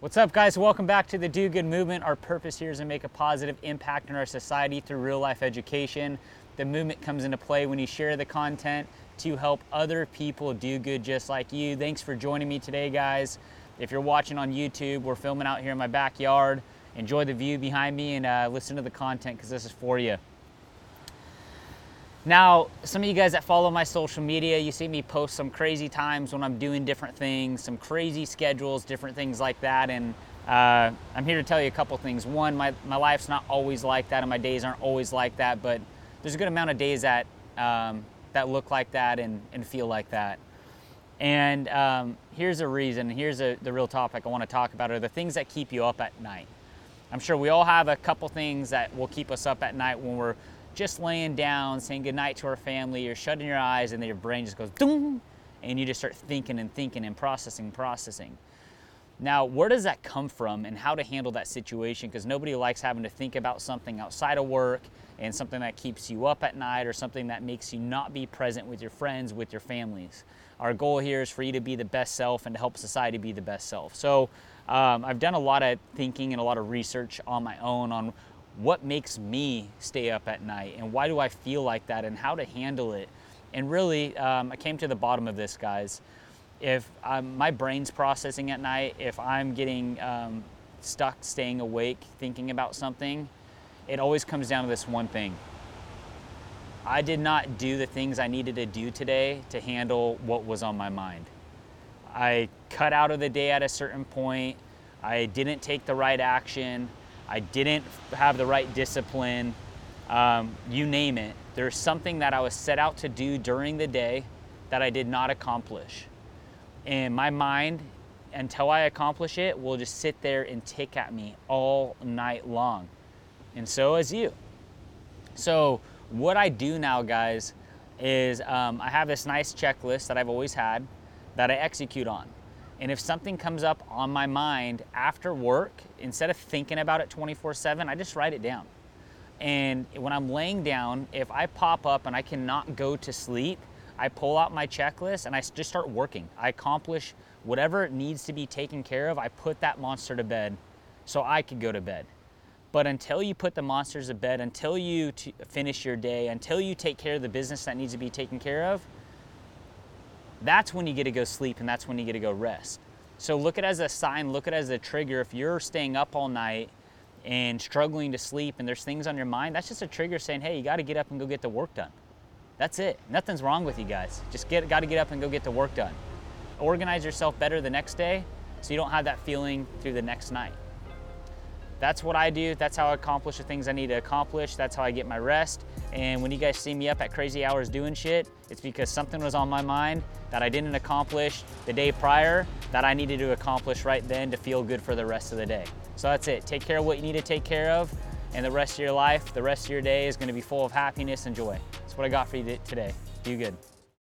What's up, guys? Welcome back to the Do Good Movement. Our purpose here is to make a positive impact in our society through real life education. The movement comes into play when you share the content to help other people do good just like you. Thanks for joining me today, guys. If you're watching on YouTube, we're filming out here in my backyard. Enjoy the view behind me and uh, listen to the content because this is for you. Now, some of you guys that follow my social media, you see me post some crazy times when I'm doing different things, some crazy schedules, different things like that. And uh, I'm here to tell you a couple things. One, my, my life's not always like that, and my days aren't always like that, but there's a good amount of days that, um, that look like that and, and feel like that. And um, here's a reason, here's a, the real topic I want to talk about are the things that keep you up at night. I'm sure we all have a couple things that will keep us up at night when we're just laying down, saying goodnight to our family, you're shutting your eyes and then your brain just goes doom, and you just start thinking and thinking and processing, processing. Now, where does that come from and how to handle that situation? Because nobody likes having to think about something outside of work and something that keeps you up at night or something that makes you not be present with your friends, with your families. Our goal here is for you to be the best self and to help society be the best self. So, um, I've done a lot of thinking and a lot of research on my own on what makes me stay up at night and why do I feel like that and how to handle it. And really, um, I came to the bottom of this, guys. If I'm, my brain's processing at night, if I'm getting um, stuck staying awake thinking about something, it always comes down to this one thing. I did not do the things I needed to do today to handle what was on my mind. I cut out of the day at a certain point. I didn't take the right action. I didn't have the right discipline, um, you name it. There's something that I was set out to do during the day that I did not accomplish. And my mind, until I accomplish it, will just sit there and tick at me all night long. And so is you. So, what I do now, guys, is um, I have this nice checklist that I've always had that I execute on. And if something comes up on my mind after work, instead of thinking about it 24 7, I just write it down. And when I'm laying down, if I pop up and I cannot go to sleep, I pull out my checklist and I just start working. I accomplish whatever needs to be taken care of. I put that monster to bed so I could go to bed. But until you put the monsters to bed, until you finish your day, until you take care of the business that needs to be taken care of, that's when you get to go sleep and that's when you get to go rest. So look at it as a sign, look at it as a trigger. If you're staying up all night and struggling to sleep and there's things on your mind, that's just a trigger saying, hey, you got to get up and go get the work done. That's it. Nothing's wrong with you guys. Just get got to get up and go get the work done. Organize yourself better the next day so you don't have that feeling through the next night that's what I do. That's how I accomplish the things I need to accomplish. That's how I get my rest. And when you guys see me up at crazy hours doing shit, it's because something was on my mind that I didn't accomplish the day prior that I needed to accomplish right then to feel good for the rest of the day. So that's it. Take care of what you need to take care of, and the rest of your life, the rest of your day is going to be full of happiness and joy. That's what I got for you today. Do good.